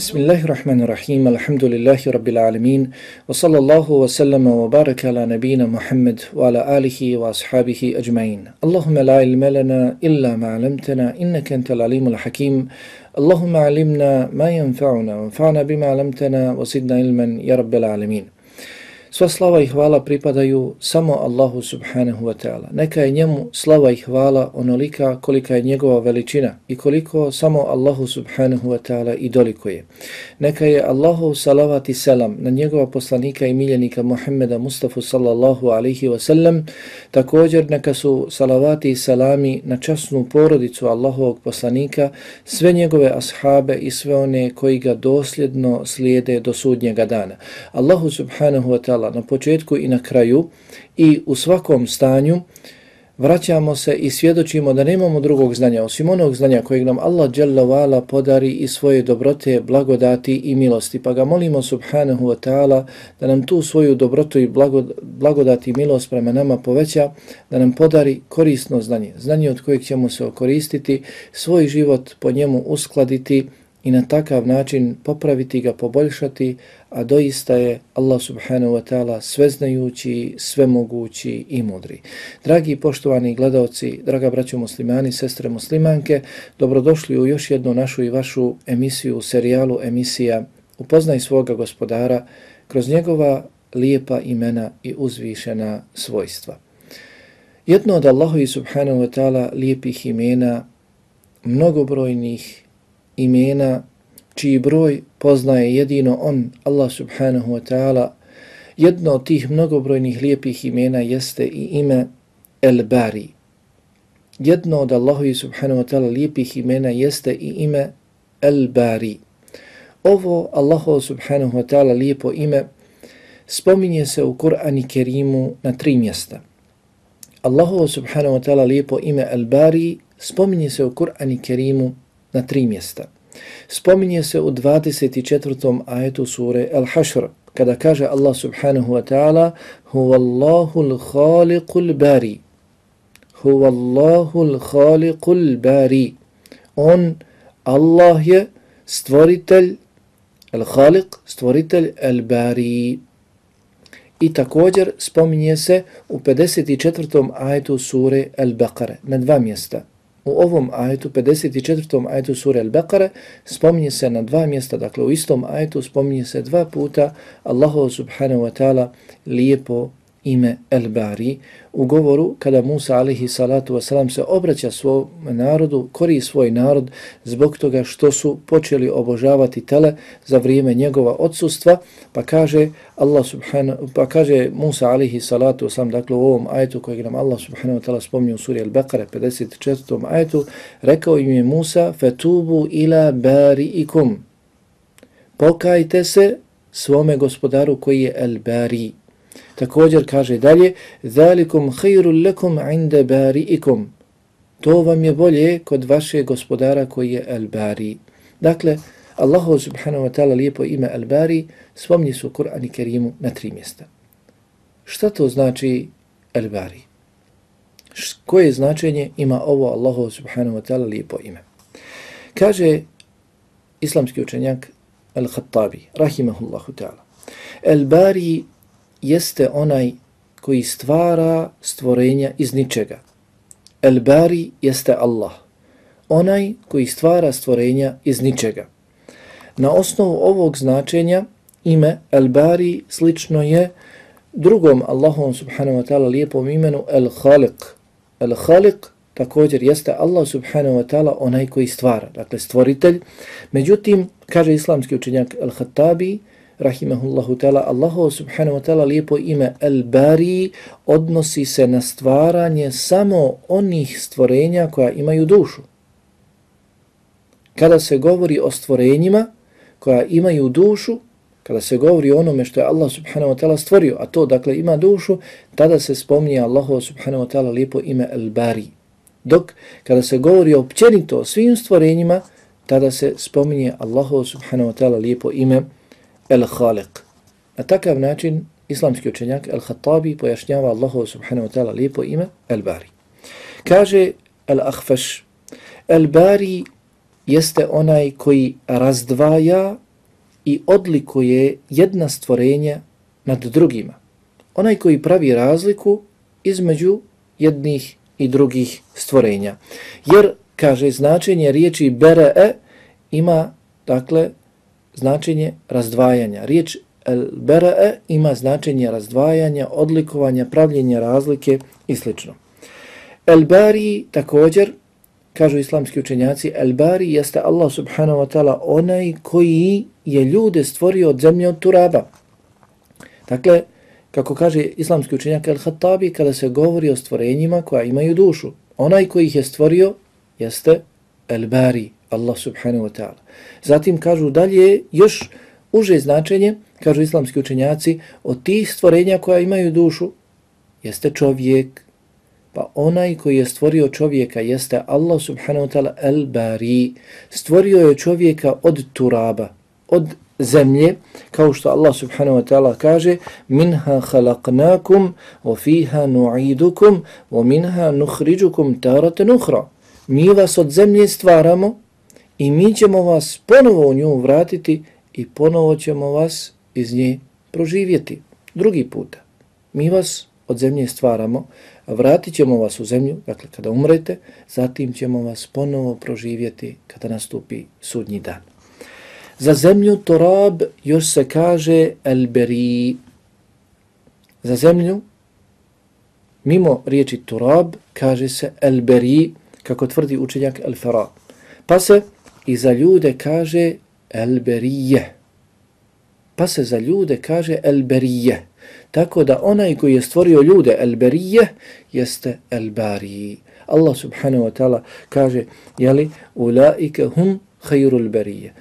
Bismillahirrahmanirrahim, alhamdulillahi rabbil alamin, wa sallallahu wa sallama wa baraka ala nabina Muhammad wa ala alihi wa ashabihi ajma'in. Allahumma la ilma lana illa ma alamtana, innaka antal alimul hakim. Allahumma alimna ma yanfa'una, wa anfa'na bima alamtana, wa sidna ilman ya rabbil alamin. Sva slava i hvala pripadaju samo Allahu subhanahu wa ta'ala. Neka je njemu slava i hvala onolika kolika je njegova veličina i koliko samo Allahu subhanahu wa ta'ala i doliko je. Neka je Allahu salavat i selam na njegova poslanika i miljenika Muhammeda Mustafa sallallahu alaihi wa sallam. Također neka su salavati i salami na časnu porodicu Allahovog poslanika, sve njegove ashabe i sve one koji ga dosljedno slijede do sudnjega dana. Allahu subhanahu wa ta'ala ta'ala na početku i na kraju i u svakom stanju vraćamo se i svjedočimo da nemamo drugog znanja osim onog znanja kojeg nam Allah dželle podari i svoje dobrote, blagodati i milosti. Pa ga molimo subhanahu wa ta'ala da nam tu svoju dobrotu i blagodati i milost prema nama poveća, da nam podari korisno znanje, znanje od kojeg ćemo se okoristiti, svoj život po njemu uskladiti i na takav način popraviti ga, poboljšati, a doista je Allah subhanahu wa ta'ala sveznajući, svemogući i mudri. Dragi poštovani gledalci, draga braćo muslimani, sestre muslimanke, dobrodošli u još jednu našu i vašu emisiju, u serijalu emisija Upoznaj svoga gospodara kroz njegova lijepa imena i uzvišena svojstva. Jedno od Allahovi subhanahu wa ta'ala lijepih imena, mnogobrojnih imena čiji broj poznaje jedino on, Allah subhanahu wa ta'ala, jedno od tih mnogobrojnih lijepih imena jeste i ime El Bari. Jedno od Allahu subhanahu wa ta'ala lijepih imena jeste i ime El Bari. Ovo Allahu subhanahu wa ta'ala lijepo ime spominje se u Kur'ani Kerimu na tri mjesta. Allahu subhanahu wa ta'ala lijepo ime El Bari spominje se u Kur'ani Kerimu na tri mjesta. Spominje se u 24. ajetu sure Al-Hashr, kada kaže Allah subhanahu wa ta'ala Huvallahu l-khaliqu l-bari Huvallahu l-khaliqu l-bari On, Allah je stvoritelj Al-Khaliq, stvoritelj Al-Bari. I također spominje se u 54. ajetu sure Al-Baqara na dva mjesta u ovom ajetu, 54. ajetu sure Al-Baqara, spominje se na dva mjesta, dakle u istom ajetu spominje se dva puta Allahu subhanahu wa ta'ala lijepo ime El Bari u govoru kada Musa alihi salatu wasalam se obraća svom narodu, kori svoj narod zbog toga što su počeli obožavati tele za vrijeme njegova odsustva, pa kaže Allah subhanahu, pa kaže Musa alihi salatu wasalam, dakle u ovom ajetu kojeg nam Allah subhanahu wa ta'ala spomnio u suri Al-Baqara 54. ajetu, rekao im je Musa, fetubu ila bari ikum, pokajte se svome gospodaru koji je El Bari, Također kaže dalje, Zalikum khairul lakum inda bari'ikum. To vam je bolje kod vaše gospodara koji je Al-Bari. Dakle, Allahu subhanahu wa ta'ala lijepo ime Al-Bari spomni su Kur'an i Kerimu na tri mjesta. Šta to znači Al-Bari? Koje značenje ima ovo Allahu subhanahu wa ta'ala lijepo ime? Kaže islamski učenjak Al-Khattabi, rahimahullahu ta'ala, Al-Bari jeste onaj koji stvara stvorenja iz ničega. El Bari jeste Allah, onaj koji stvara stvorenja iz ničega. Na osnovu ovog značenja ime El Bari slično je drugom Allahom subhanahu wa ta'ala lijepom imenu El Khaliq. El Khaliq također jeste Allah subhanahu wa ta'ala onaj koji stvara, dakle stvoritelj. Međutim, kaže islamski učenjak El Khattabi, rahimahullahu ta'ala, Allahu subhanahu wa ta'ala lijepo ime El-Bari odnosi se na stvaranje samo onih stvorenja koja imaju dušu. Kada se govori o stvorenjima koja imaju dušu, kada se govori o onome što je Allah subhanahu wa ta'ala stvorio, a to dakle ima dušu, tada se spominje Allahu subhanahu wa ta'ala lijepo ime El-Bari. Dok kada se govori općenito o svim stvorenjima, tada se spominje Allahu subhanahu wa ta'ala lijepo ime El El Khaliq. Na takav način islamski učenjak El Khattabi pojašnjava Allahu subhanahu wa ta'ala lijepo ime El Bari. Kaže El Akhfash, El Bari jeste onaj koji razdvaja i odlikuje jedna stvorenja nad drugima. Onaj koji pravi razliku između jednih i drugih stvorenja. Jer, kaže, značenje riječi bere e ima, dakle, značenje razdvajanja. Riječ el bere ima značenje razdvajanja, odlikovanja, pravljenja razlike i sl. El bari također, kažu islamski učenjaci, el bari jeste Allah subhanahu wa ta'ala onaj koji je ljude stvorio od zemlje od turaba. Dakle, kako kaže islamski učenjak el hatabi kada se govori o stvorenjima koja imaju dušu, onaj koji ih je stvorio jeste El-Bari, Allah subhanahu wa ta'ala. Zatim kažu dalje još uže značenje, kažu islamski učenjaci, od tih stvorenja koja imaju dušu jeste čovjek, pa onaj koji je stvorio čovjeka jeste Allah subhanahu wa ta'ala El-Bari, stvorio je čovjeka od turaba, od zemlje, kao što Allah subhanahu wa ta'ala kaže minha khalaqnakum wa fiha nu'idukum wa minha nukhrijukum taratan ukhra. Mi vas od zemlje stvaramo i mi ćemo vas ponovo u nju vratiti i ponovo ćemo vas iz nje proživjeti. Drugi puta. Mi vas od zemlje stvaramo, vratit ćemo vas u zemlju, dakle kada umrete, zatim ćemo vas ponovo proživjeti kada nastupi sudnji dan. Za zemlju Torab još se kaže Elberi. Za zemlju, mimo riječi Torab, kaže se Elberi, kako tvrdi učenjak Elfera. Pa se i za ljude kaže Elberije. Pa se za ljude kaže Elberije. Tako da onaj koji je stvorio ljude Elberije jeste elbariji. Allah subhanahu wa ta'ala kaže, jeli, ulaike hum khairul barije.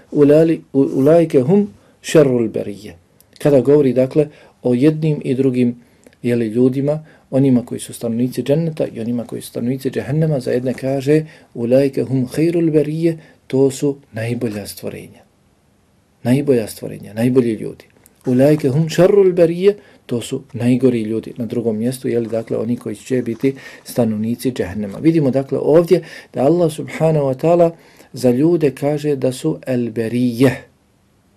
Ulaike hum šerrul berije. Kada govori, dakle, o jednim i drugim jeli, ljudima, onima koji su stanovnici dženneta i onima koji su stanovnici džehennema, za jedne kaže ulaike hum khairul berije, to su najbolja stvorenja. Najbolja stvorenja, najbolji ljudi. Ulajke hum šerrul barije, to su najgori ljudi na drugom mjestu, jeli dakle oni koji će biti stanovnici džehennema. Vidimo dakle ovdje da Allah subhanahu wa ta'ala za ljude kaže da su elberije.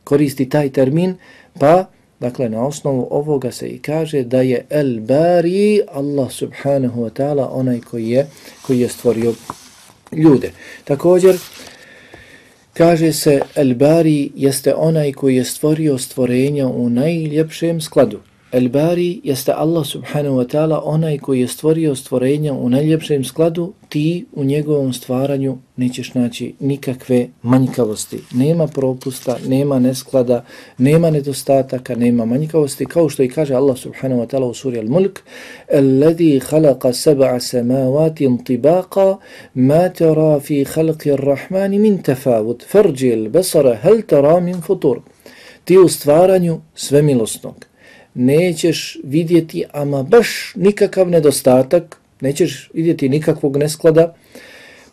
Koristi taj termin, pa, dakle, na osnovu ovoga se i kaže da je elbari Allah subhanahu wa ta'ala onaj koji je, koji je stvorio ljude. Također, kaže se El Bari jeste onaj koji je stvorio stvorenja u najljepšem skladu. El Bari jeste Allah subhanahu wa ta'ala onaj koji je stvorio stvorenja u najljepšem skladu, ti u njegovom stvaranju nećeš naći nikakve manjkavosti. Nema propusta, nema nesklada, nema nedostataka, nema manjkavosti, kao što i kaže Allah subhanahu wa ta'ala u suri Al-Mulk, الَّذِي khalaqa sab'a samawati طِبَاقًا ma tara fi khalqi ar-Rahmani min tafawut farji al-basara hal tara min. Ti u stvaranju svemilosnog nećeš vidjeti ama baš nikakav nedostatak, nećeš vidjeti nikakvog nesklada,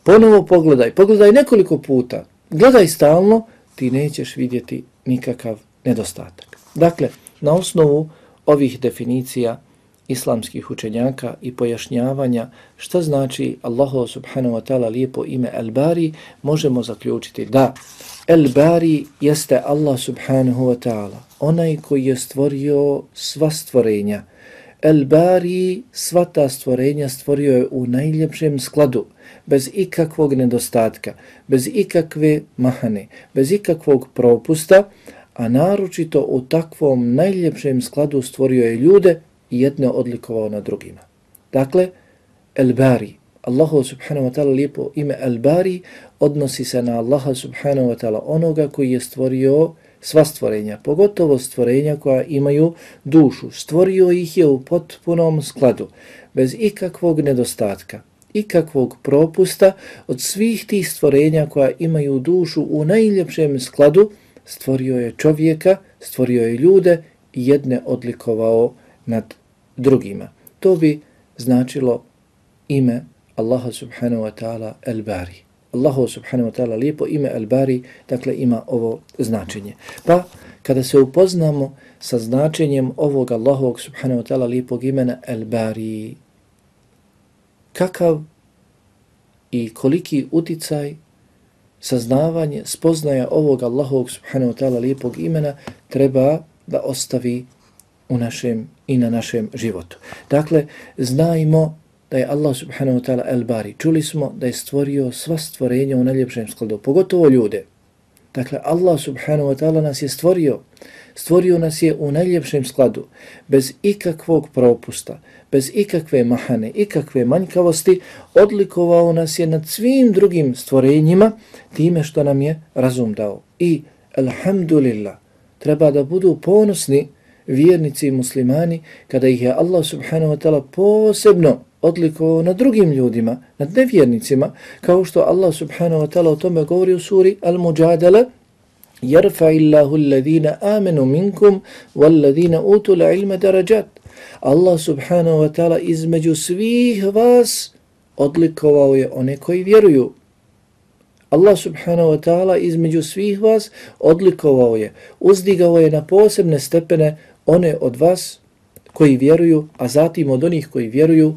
ponovo pogledaj, pogledaj nekoliko puta, gledaj stalno, ti nećeš vidjeti nikakav nedostatak. Dakle, na osnovu ovih definicija islamskih učenjaka i pojašnjavanja šta znači Allahu subhanahu wa ta'ala lijepo ime El-Bari, možemo zaključiti da El-Bari jeste Allah subhanahu wa ta'ala, onaj koji je stvorio sva stvorenja. El Bari sva ta stvorenja stvorio je u najljepšem skladu, bez ikakvog nedostatka, bez ikakve mahane, bez ikakvog propusta, a naročito u takvom najljepšem skladu stvorio je ljude i jedne odlikovao na drugima. Dakle, El Bari, Allahu subhanahu wa ta'ala lijepo ime El Bari odnosi se na Allaha subhanahu wa ta'ala onoga koji je stvorio sva stvorenja, pogotovo stvorenja koja imaju dušu. Stvorio ih je u potpunom skladu, bez ikakvog nedostatka, ikakvog propusta od svih tih stvorenja koja imaju dušu u najljepšem skladu, stvorio je čovjeka, stvorio je ljude i jedne odlikovao nad drugima. To bi značilo ime Allaha subhanahu wa ta'ala el-Bari. Allahu subhanahu wa ta'ala lijepo ime Al-Bari, dakle ima ovo značenje. Pa kada se upoznamo sa značenjem ovog Allahovog subhanahu wa ta'ala lijepog imena Al-Bari, kakav i koliki uticaj saznavanje, spoznaja ovog Allahovog subhanahu wa ta'ala lijepog imena treba da ostavi u našem i na našem životu. Dakle, znajmo da je Allah subhanahu wa ta'ala el bari. Čuli smo da je stvorio sva stvorenja u najljepšem skladu, pogotovo ljude. Dakle, Allah subhanahu wa ta'ala nas je stvorio. Stvorio nas je u najljepšem skladu, bez ikakvog propusta, bez ikakve mahane, ikakve manjkavosti, odlikovao nas je nad svim drugim stvorenjima time što nam je razum dao. I, alhamdulillah, treba da budu ponosni vjernici i muslimani kada ih je Allah subhanahu wa ta'ala posebno odlikovao na drugim ljudima, nad nevjernicima, kao što Allah subhanahu wa ta'ala o tome govori u suri Al-Mujadala, يَرْفَ إِلَّهُ الَّذِينَ minkum مِنْكُمْ وَالَّذِينَ utul ilma darajat. Allah subhanahu wa ta'ala između svih vas odlikovao je one koji vjeruju. Allah subhanahu wa ta'ala između svih vas odlikovao je, uzdigao je na posebne stepene one od vas koji vjeruju, a zatim od onih koji vjeruju,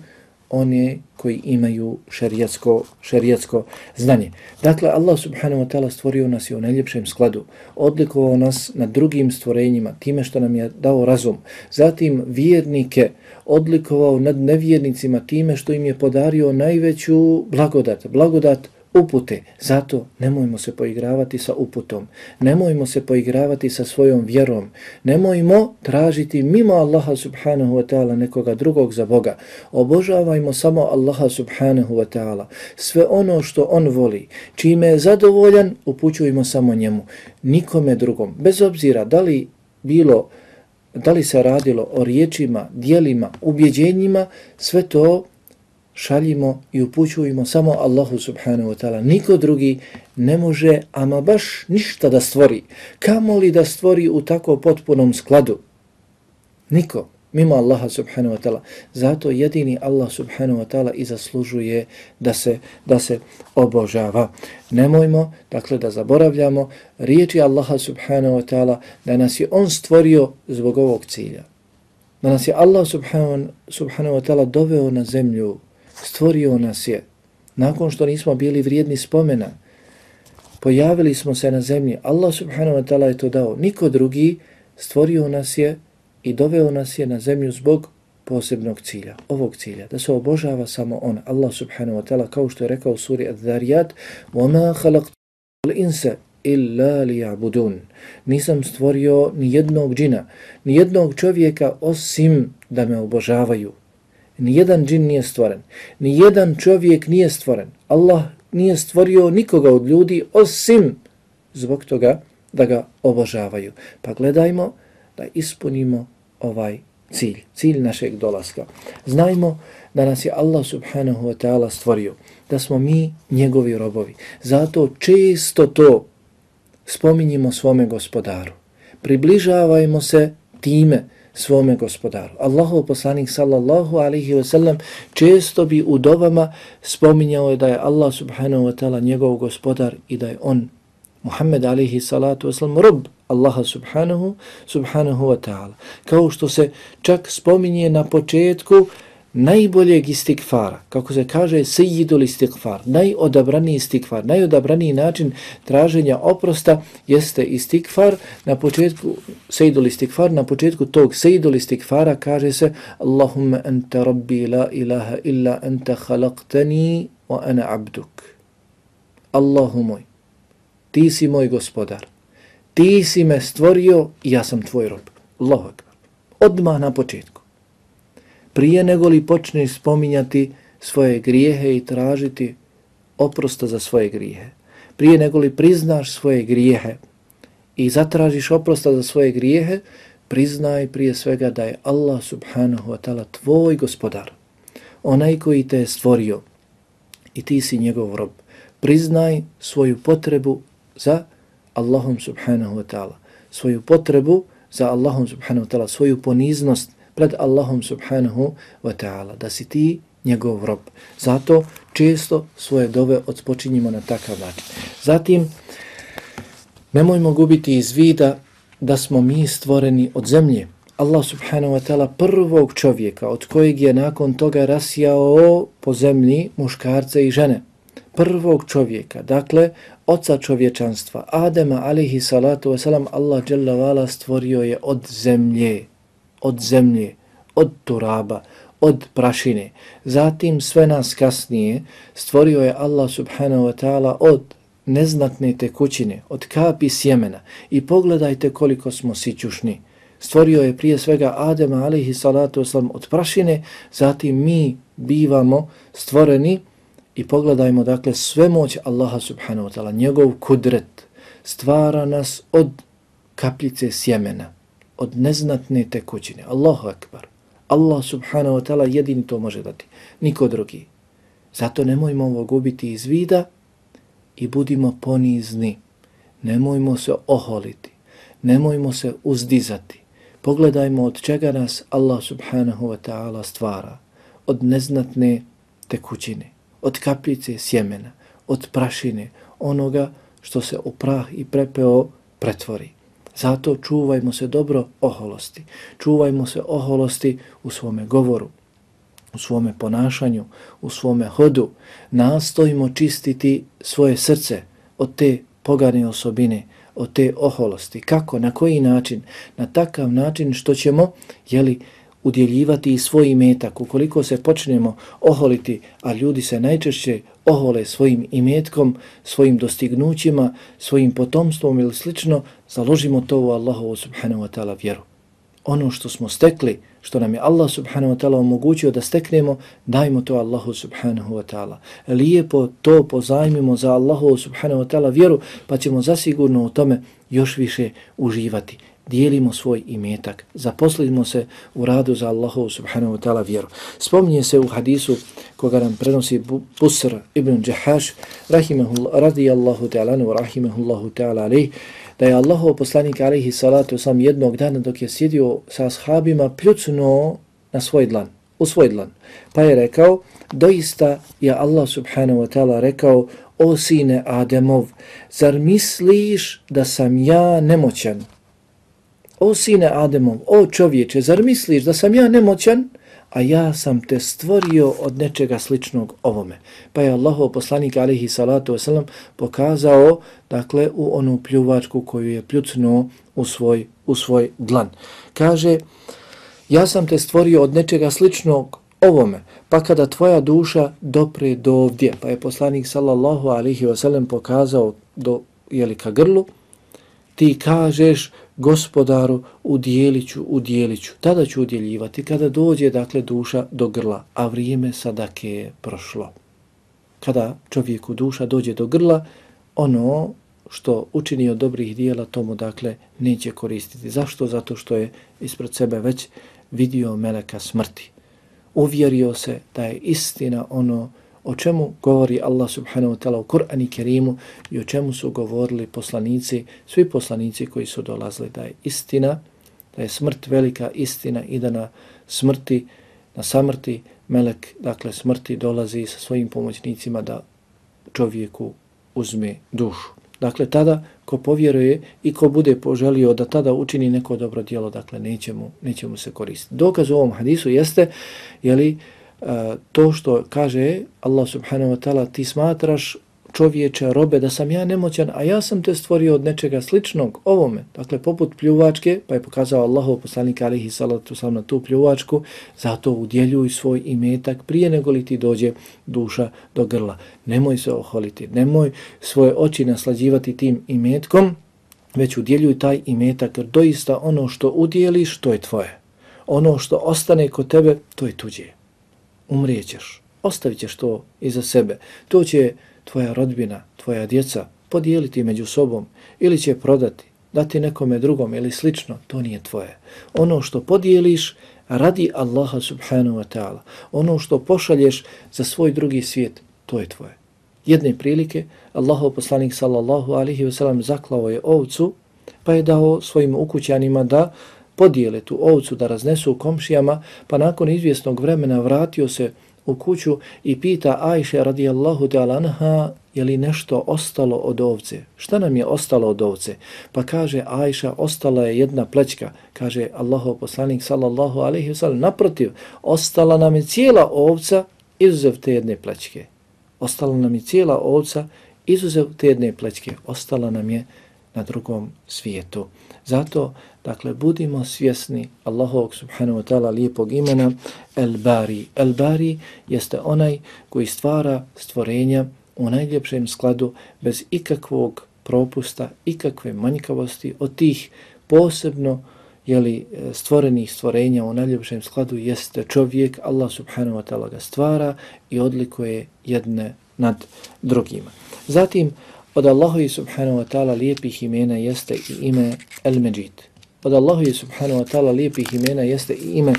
one koji imaju šerijatsko, šerijatsko znanje. Dakle, Allah subhanahu wa ta'ala stvorio nas i u najljepšem skladu, odlikovao nas na drugim stvorenjima, time što nam je dao razum. Zatim vjernike odlikovao nad nevjernicima time što im je podario najveću blagodat, blagodat upute. Zato nemojmo se poigravati sa uputom. Nemojmo se poigravati sa svojom vjerom. Nemojmo tražiti mimo Allaha subhanahu wa ta'ala nekoga drugog za Boga. Obožavajmo samo Allaha subhanahu wa ta'ala. Sve ono što On voli, čime je zadovoljan, upućujemo samo njemu. Nikome drugom. Bez obzira da li bilo da li se radilo o riječima, dijelima, ubjeđenjima, sve to šaljimo i upućujemo samo Allahu subhanahu wa ta'ala. Niko drugi ne može, ama baš ništa da stvori. Kamo li da stvori u tako potpunom skladu? Niko, mimo Allaha subhanahu wa ta'ala. Zato jedini Allah subhanahu wa ta'ala i zaslužuje da se, da se obožava. Nemojmo, dakle, da zaboravljamo riječi Allaha subhanahu wa ta'ala da nas je On stvorio zbog ovog cilja. Da nas je Allah subhanahu, subhanahu wa ta'ala doveo na zemlju stvorio nas je. Nakon što nismo bili vrijedni spomena, pojavili smo se na zemlji. Allah subhanahu wa ta'ala je to dao. Niko drugi stvorio nas je i doveo nas je na zemlju zbog posebnog cilja, ovog cilja, da se obožava samo on, Allah subhanahu wa ta'ala, kao što je rekao u suri Ad-Dhariyat, وَمَا خَلَقْتُ الْإِنْسَ إِلَّا لِيَعْبُدُونَ Nisam stvorio ni jednog džina, ni jednog čovjeka osim da me obožavaju. Nijedan džin nije stvoren. Nijedan čovjek nije stvoren. Allah nije stvorio nikoga od ljudi osim zbog toga da ga obožavaju. Pa gledajmo da ispunimo ovaj cilj, cilj našeg dolaska. Znajmo da nas je Allah subhanahu wa ta'ala stvorio, da smo mi njegovi robovi. Zato često to spominjimo svome gospodaru. Približavajmo se time, svome gospodaru. Allahov poslanik sallallahu alaihi ve sellem često bi u dovama spominjao je da je Allah subhanahu wa ta'ala njegov gospodar i da je on Muhammed alaihi salatu wa sallam rob Allaha subhanahu subhanahu wa ta'ala. Kao što se čak spominje na početku najboljeg istikfara, kako se kaže sejidul istikfar, najodabraniji istikfar, najodabraniji način traženja oprosta jeste istikfar na početku, sejidul istikfar, na početku tog sejidul istikfara kaže se Allahumma anta rabbi la ilaha illa anta khalaqtani wa ana abduk. Allahu moj, ti si moj gospodar, ti si me stvorio i ja sam tvoj rob. Allahu akbar. Odmah na početku prije nego li počneš spominjati svoje grijehe i tražiti oprosta za svoje grijehe, prije nego li priznaš svoje grijehe i zatražiš oprosta za svoje grijehe, priznaj prije svega da je Allah subhanahu wa ta'ala tvoj gospodar, onaj koji te je stvorio i ti si njegov rob. Priznaj svoju potrebu za Allahom subhanahu wa ta'ala, svoju potrebu za Allahom subhanahu wa ta'ala, svoju poniznost, pred Allahom subhanahu wa ta'ala, da si ti njegov rob. Zato često svoje dove odspočinjimo na takav način. Zatim, nemojmo gubiti iz vida da smo mi stvoreni od zemlje. Allah subhanahu wa ta'ala prvog čovjeka od kojeg je nakon toga rasijao po zemlji muškarce i žene. prvog čovjeka, dakle, oca čovječanstva, Adema alihi salatu wasalam, Allah dželle stvorio je od zemlje, od zemlje, od turaba, od prašine. Zatim sve nas kasnije stvorio je Allah subhanahu wa ta'ala od neznatne tekućine, od kapi sjemena. I pogledajte koliko smo sićušni. Stvorio je prije svega Adema alaihi salatu oslam od prašine, zatim mi bivamo stvoreni i pogledajmo dakle sve moć Allaha subhanahu wa ta'ala, njegov kudret stvara nas od kapljice sjemena, od neznatne tekućine. Allahu akbar. Allah subhanahu wa ta'ala jedini to može dati, niko drugi. Zato nemojmo ovo gubiti iz vida i budimo ponizni. Nemojmo se oholiti, nemojmo se uzdizati. Pogledajmo od čega nas Allah subhanahu wa ta'ala stvara. Od neznatne tekućine, od kapljice sjemena, od prašine, onoga što se u prah i prepeo pretvori. Zato čuvajmo se dobro oholosti. Čuvajmo se oholosti u svome govoru, u svome ponašanju, u svome hodu. Nastojimo čistiti svoje srce od te pogane osobine, od te oholosti. Kako? Na koji način? Na takav način što ćemo, jeli, udjeljivati i svoj imetak. Ukoliko se počnemo oholiti, a ljudi se najčešće ohole svojim imetkom, svojim dostignućima, svojim potomstvom ili slično, založimo to u Allahovu subhanahu wa ta'ala vjeru. Ono što smo stekli, što nam je Allah subhanahu wa ta'ala omogućio da steknemo, dajmo to Allahu subhanahu wa ta'ala. Lijepo to pozajmimo za Allahu subhanahu wa ta'ala vjeru, pa ćemo zasigurno u tome još više uživati dijelimo svoj imetak, zaposlimo se u radu za Allahovu subhanahu wa ta'ala vjeru. Spominje se u hadisu koga nam prenosi Busr ibn Džahaš, radijallahu ta'ala, rahimahullahu ta'ala alih, da je Allahu poslanik alaihi salatu sam jednog dana dok je sjedio sa ashabima pljucnuo na svoj dlan, u svoj dlan. Pa je rekao, doista je Allah subhanahu wa ta'ala rekao, o sine Ademov, zar misliš da sam ja nemoćan? O sine Ademov, o čovječe, zar misliš da sam ja nemoćan, a ja sam te stvorio od nečega sličnog ovome. Pa je Allahov poslanik alihi salatu wasalam pokazao dakle u onu pljuvačku koju je pljucnuo u svoj, u svoj dlan. Kaže, ja sam te stvorio od nečega sličnog ovome, pa kada tvoja duša dopre do ovdje, pa je poslanik sallallahu alihi wasalam pokazao do jelika grlu, ti kažeš gospodaru udjelit ću, udjelit ću. Tada ću udjeljivati kada dođe dakle duša do grla, a vrijeme sadake je prošlo. Kada čovjeku duša dođe do grla, ono što učini od dobrih dijela tomu dakle neće koristiti. Zašto? Zato što je ispred sebe već vidio meleka smrti. Uvjerio se da je istina ono o čemu govori Allah subhanahu wa ta'ala u Kur'ani Kerimu i o čemu su govorili poslanici, svi poslanici koji su dolazili da je istina, da je smrt velika istina i da na smrti, na samrti melek, dakle smrti dolazi sa svojim pomoćnicima da čovjeku uzme dušu. Dakle, tada ko povjeruje i ko bude poželio da tada učini neko dobro djelo, dakle, neće mu, neće mu se koristiti. Dokaz u ovom hadisu jeste, jeli, to što kaže Allah subhanahu wa ta'ala ti smatraš čovječe, robe, da sam ja nemoćan, a ja sam te stvorio od nečega sličnog ovome. Dakle, poput pljuvačke, pa je pokazao Allahov poslanik alihi salatu sam na tu pljuvačku, zato udjeljuj svoj imetak prije nego li ti dođe duša do grla. Nemoj se oholiti, nemoj svoje oči naslađivati tim imetkom, već udjeljuj taj imetak, jer doista ono što udjeliš, to je tvoje. Ono što ostane kod tebe, to je tuđe umrijećeš, ostavit ćeš to iza sebe. To će tvoja rodbina, tvoja djeca podijeliti među sobom ili će prodati, dati nekome drugom ili slično, to nije tvoje. Ono što podijeliš radi Allaha subhanahu wa ta'ala, ono što pošalješ za svoj drugi svijet, to je tvoje. Jedne prilike, Allahov poslanik sallallahu alihi wasallam zaklao je ovcu, pa je dao svojim ukućanima da podijele tu ovcu da raznesu komšijama, pa nakon izvjesnog vremena vratio se u kuću i pita Ajše radijallahu ta'ala anha je li nešto ostalo od ovce. Šta nam je ostalo od ovce? Pa kaže Ajša, ostala je jedna plećka. Kaže Allahov poslanik sallallahu alaihi wa sallam, naprotiv, ostala nam je cijela ovca izuzev te jedne plećke. ostala nam je cijela ovca, izuzev te jedne plećke, ostala nam je na drugom svijetu. Zato, dakle, budimo svjesni Allahovog subhanahu wa ta'ala lijepog imena El Bari. El Bari jeste onaj koji stvara stvorenja u najljepšem skladu bez ikakvog propusta, ikakve manjkavosti od tih posebno jeli, stvorenih stvorenja u najljepšem skladu jeste čovjek, Allah subhanahu wa ta'ala ga stvara i odlikuje jedne nad drugima. Zatim, od Allahovi subhanahu wa ta'ala lijepih imena jeste i ime El-Međid. Od Allahovi subhanahu wa ta'ala lijepih imena jeste i ime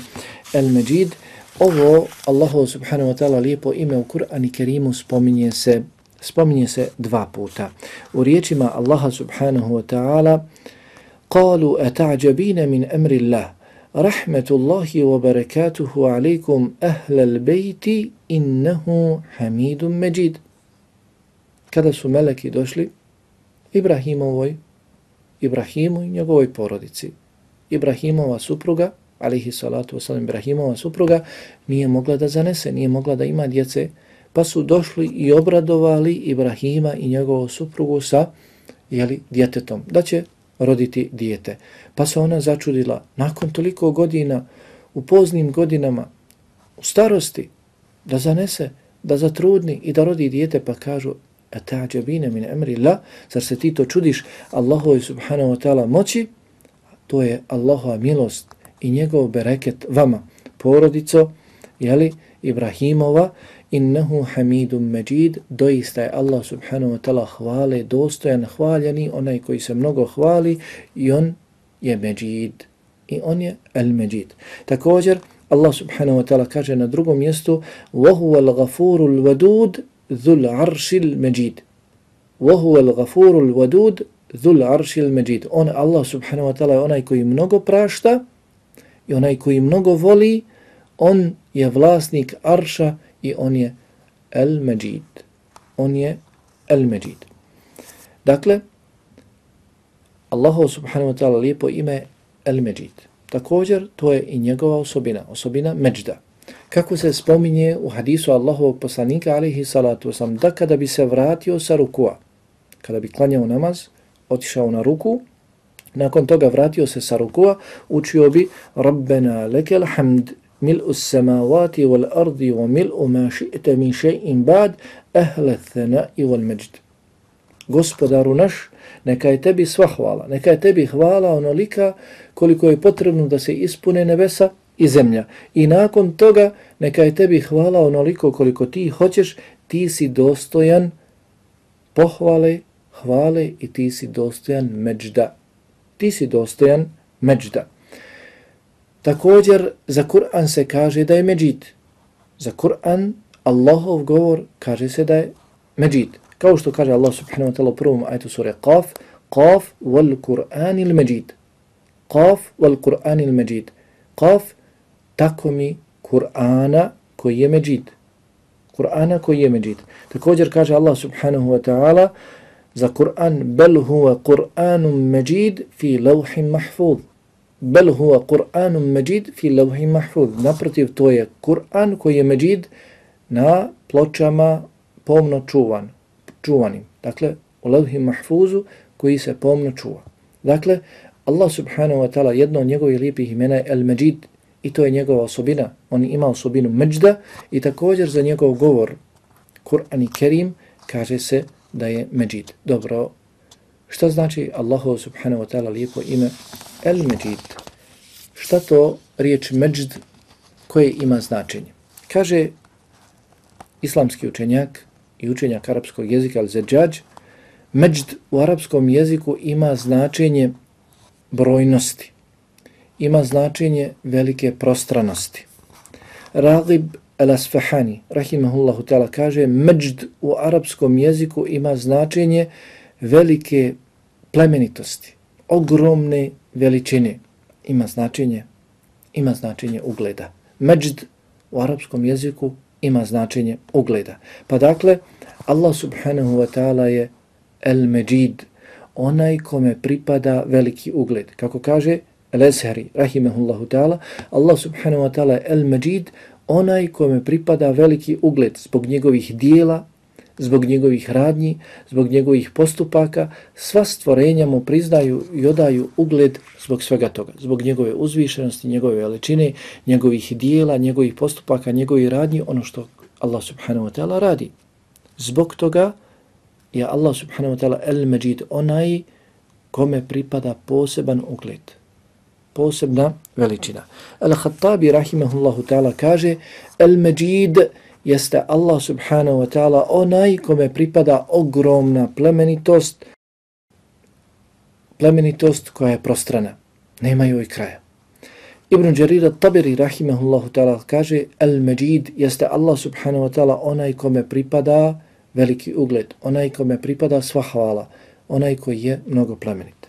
El-Međid. Ovo Allahu subhanahu wa ta'ala lijepo ime u Kur'an i Kerimu spominje se, spominje se dva puta. U riječima Allaha subhanahu wa ta'ala قالوا أتعجبين من أمر الله رحمة الله وبركاته عليكم أهل البيت إنه حميد مجيد kada su meleki došli Ibrahimovoj, Ibrahimu i njegovoj porodici. Ibrahimova supruga, alihi salatu wasalam, Ibrahimova supruga, nije mogla da zanese, nije mogla da ima djece, pa su došli i obradovali Ibrahima i njegovu suprugu sa jeli, djetetom, da će roditi dijete. Pa se ona začudila, nakon toliko godina, u poznim godinama, u starosti, da zanese, da zatrudni i da rodi dijete, pa kažu, a ta'đabine min emri la, zar se ti to čudiš Allahove subhanahu wa ta'ala moći, to je Allahova milost i njegov bereket vama, porodico, jeli, Ibrahimova, innehu hamidun međid, doista je Allah subhanahu wa ta'ala hvale, dostojan, hvaljeni, onaj koji se mnogo hvali i on je međid. I on je el međid. Također, Allah subhanahu wa ta'ala kaže na drugom mjestu وَهُوَ الْغَفُورُ الْوَدُودِ ذو العرش المجيد وهو الغفور الودود ذو العرش المجيد On Allah subhanahu wa ta'ala je onaj koji mnogo prašta i onaj koji mnogo voli, on je vlasnik Arša i on je El-Majid. On je El-Majid. Dakle, Allah subhanahu wa ta'ala lijepo ime El-Majid. Također, to je i njegova osobina, osobina Međda kako se spominje u hadisu Allahovog poslanika alihi salatu sam da kada bi se vratio sa rukua, kada bi klanjao namaz, otišao na ruku, nakon toga vratio se sa rukua, učio bi Rabbena lekel hamd mil'u samavati wal ardi wa mil'u ma ši'te min še'in bad ehle thena i wal međd. Gospodaru naš, neka je tebi sva hvala, neka je tebi hvala onolika koliko je potrebno da se ispune nebesa i zemlja. I nakon toga neka je tebi hvala onoliko koliko ti hoćeš, ti si dostojan pohvale, hvale i ti si dostojan međda. Ti si dostojan međda. Također za Kur'an se kaže da je međid. Za Kur'an Allahov govor kaže se da je međid. Kao što kaže Allah subhanahu wa ta'la u prvom ajtu sura Qaf, Qaf wal Kur'anil međid. Qaf wal Kur'anil međid. Qaf tako mi Kur'ana koji je međid. Kur'ana koji je međid. Također kaže Allah subhanahu wa ta'ala za Kur'an bel huwa Kur'anum međid fi lawhin mahfuz. Bel huwa Kur'anum međid fi lawhin mahfuz. Naprotiv, to je Kur'an koji je međid na pločama pomno čuvan, čuvanim. Dakle, u lawhin mahfuzu koji se pomno čuva. Dakle, Allah subhanahu wa ta'ala jedno od njegovih lijepih imena je El-Međid, I to je njegova osobina. On ima osobinu međda i također za njegov govor Kur'an i Kerim kaže se da je međid. Dobro, šta znači Allahu subhanahu wa ta'ala lijepo ime El Međid? Šta to riječ međd koje ima značenje? Kaže islamski učenjak i učenjak arapskog jezika Al-Zajjaj, međd u arapskom jeziku ima značenje brojnosti ima značenje velike prostranosti. Ragib el-Asfahani, rahimahullahu ta'ala, kaže međd u arapskom jeziku ima značenje velike plemenitosti, ogromne veličine. Ima značenje, ima značenje ugleda. Međd u arapskom jeziku ima značenje ugleda. Pa dakle, Allah subhanahu wa ta'ala je el-Međid, onaj kome pripada veliki ugled. Kako kaže Al-Azhari, rahimahullahu ta'ala, Allah subhanahu wa ta'ala el-Majid, onaj kome pripada veliki ugled zbog njegovih dijela, zbog njegovih radnji, zbog njegovih postupaka, sva stvorenja mu priznaju i odaju ugled zbog svega toga, zbog njegove uzvišenosti, njegove veličine, njegovih dijela, njegovih postupaka, njegovih radnji, ono što Allah subhanahu wa ta'ala radi. Zbog toga je Allah subhanahu wa ta'ala el-Majid onaj kome pripada poseban ugled, posebna veličina. Al-Khattabi rahimahullahu ta'ala kaže el-Majid jeste Allah subhanahu wa ta'ala onaj kome pripada ogromna plemenitost, plemenitost koja je prostrana, nema joj kraja. Ibn Jarir tabiri rahimahullahu ta'ala kaže El-Majid jeste Allah subhanahu wa ta'ala onaj kome pripada veliki ugled, onaj kome pripada sva hvala, onaj koji je mnogo plemenit.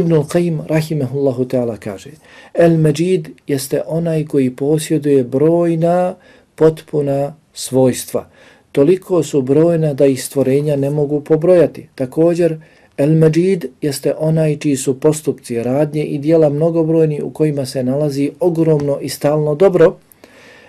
Ibn al-Qayyim rahimehullahu ta'ala kaže El-Majid jeste onaj koji posjeduje brojna potpuna svojstva. Toliko su brojna da ih stvorenja ne mogu pobrojati. Također, El-Majid jeste onaj čiji su postupci, radnje i dijela mnogobrojni u kojima se nalazi ogromno i stalno dobro.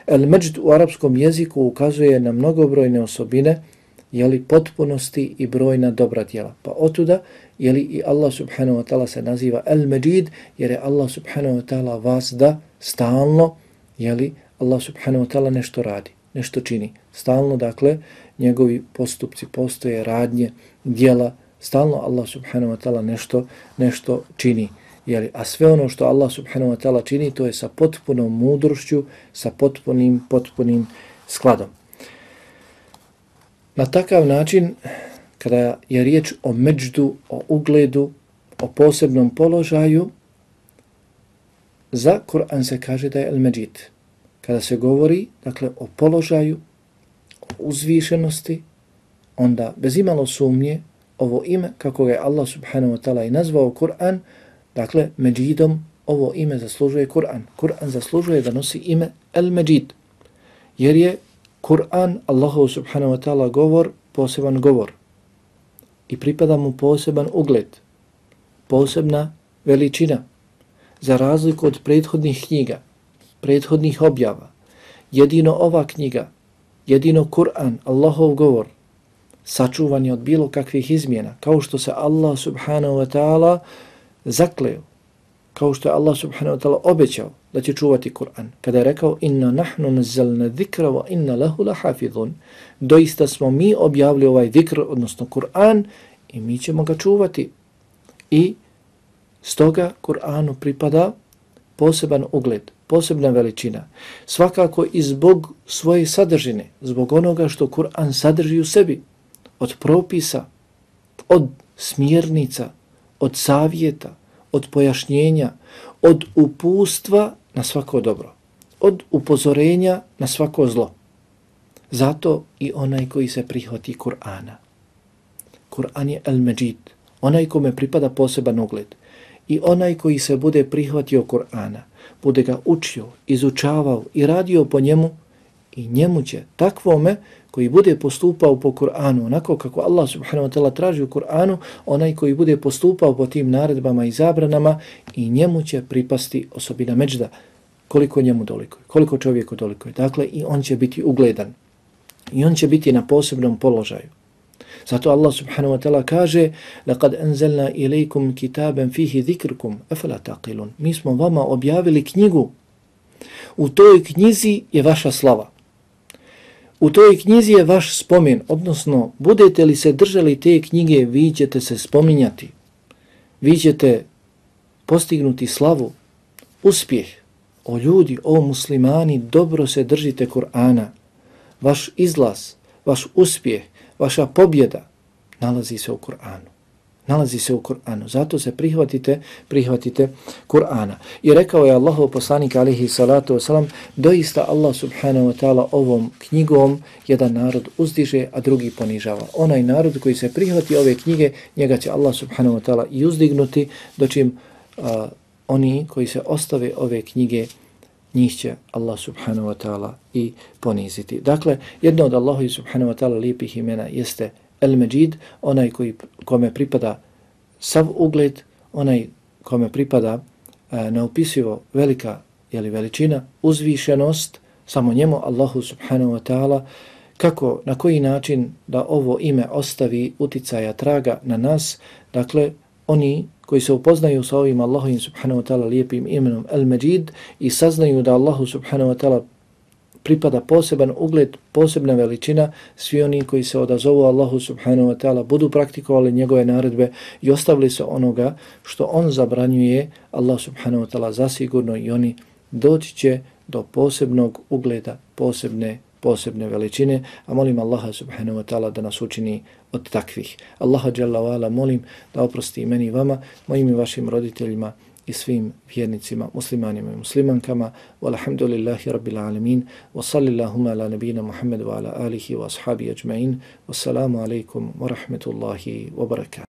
El-Majd u arapskom jeziku ukazuje na mnogobrojne osobine, jeli potpunosti i brojna dobra djela. Pa otuda, jeli i Allah subhanahu wa ta'ala se naziva El-Majid, jer je Allah subhanahu wa ta'ala vas da stalno, jeli Allah subhanahu wa ta'ala nešto radi, nešto čini. Stalno, dakle, njegovi postupci postoje, radnje, djela, stalno Allah subhanahu wa ta'ala nešto, nešto čini. Jeli, a sve ono što Allah subhanahu wa ta'ala čini, to je sa potpunom mudrošću, sa potpunim, potpunim skladom. Na takav način, kada je riječ o međdu, o ugledu, o posebnom položaju, za Kur'an se kaže da je el-međid. Kada se govori, dakle, o položaju, o uzvišenosti, onda bez imalo sumnje, ovo ime, kako ga je Allah subhanahu wa ta'ala i nazvao Kur'an, dakle, Međidom, ovo ime zaslužuje Kur'an. Kur'an zaslužuje da nosi ime El-Međid, jer je Kur'an, Allahov subhanahu wa ta'ala govor, poseban govor i pripada mu poseban ugled, posebna veličina, za razliku od prethodnih knjiga, prethodnih objava. Jedino ova knjiga, jedino Kur'an, Allahov govor, sačuvan je od bilo kakvih izmjena, kao što se Allah subhanahu wa ta'ala zakleo, kao što je Allah subhanahu wa ta'ala obećao da će čuvati Kur'an. Kada je rekao, inna nahnu nazzalna dhikra wa inna lahu lahafizun. doista smo mi objavili ovaj zikr, odnosno Kur'an, i mi ćemo ga čuvati. I stoga Kur'anu pripada poseban ugled, posebna veličina. Svakako i zbog svoje sadržine, zbog onoga što Kur'an sadrži u sebi, od propisa, od smjernica, od savjeta, od pojašnjenja, od upustva na svako dobro, od upozorenja na svako zlo. Zato i onaj koji se prihvati Kur'ana. Kur'an je el-Međid, onaj kome pripada poseban ugled. I onaj koji se bude prihvatio Kur'ana, bude ga učio, izučavao i radio po njemu, i njemu će takvome koji bude postupao po Kur'anu, onako kako Allah subhanahu wa ta'ala traži u Kur'anu, onaj koji bude postupao po tim naredbama i zabranama i njemu će pripasti osobina međda, koliko njemu doliko, koliko čovjeku doliko. Dakle, i on će biti ugledan. I on će biti na posebnom položaju. Zato Allah subhanahu wa ta'ala kaže لَقَدْ أَنزَلْنَا إِلَيْكُمْ كِتَابًا فِيهِ ذِكْرُكُمْ أَفَلَا تَعْقِلُونَ Mi smo vama objavili knjigu. U toj knjizi je vaša slava. U toj knjizi je vaš spomen, odnosno budete li se držali te knjige, vi ćete se spominjati. Vi ćete postignuti slavu, uspjeh. O ljudi, o muslimani, dobro se držite Kur'ana. Vaš izlaz, vaš uspjeh, vaša pobjeda nalazi se u Kur'anu nalazi se u Kur'anu. Zato se prihvatite, prihvatite Kur'ana. I rekao je Allahov poslanik alihi salatu wasalam, doista Allah subhanahu wa ta'ala ovom knjigom jedan narod uzdiže, a drugi ponižava. Onaj narod koji se prihvati ove knjige, njega će Allah subhanahu wa ta'ala i uzdignuti, dočim a, oni koji se ostave ove knjige, njih će Allah subhanahu wa ta'ala i poniziti. Dakle, jedno od Allahovi subhanahu wa ta'ala lijepih imena jeste El Međid, onaj koji, kome pripada sav ugled, onaj kome pripada e, neopisivo velika jeli, veličina, uzvišenost, samo njemu, Allahu subhanahu wa ta'ala, kako, na koji način da ovo ime ostavi uticaja traga na nas, dakle, oni koji se upoznaju sa ovim Allahovim subhanahu wa ta'ala lijepim imenom el-Majid i saznaju da Allahu subhanahu wa ta'ala pripada poseban ugled, posebna veličina, svi oni koji se odazovu Allahu subhanahu wa ta'ala budu praktikovali njegove naredbe i ostavili se onoga što on zabranjuje, Allah subhanahu wa ta'ala zasigurno i oni doći će do posebnog ugleda, posebne posebne veličine, a molim Allaha subhanahu wa ta'ala da nas učini od takvih. Allaha jalla wa ala molim da oprosti meni i vama, mojim i vašim roditeljima i svim vjernicima, muslimanima i muslimankama. Walhamdulillahi rabbil alemin. Wa sallillahuma ala nabina Muhammedu wa ala alihi wa ashabi ajma'in. Wassalamu alaikum wa rahmetullahi wa barakatuh.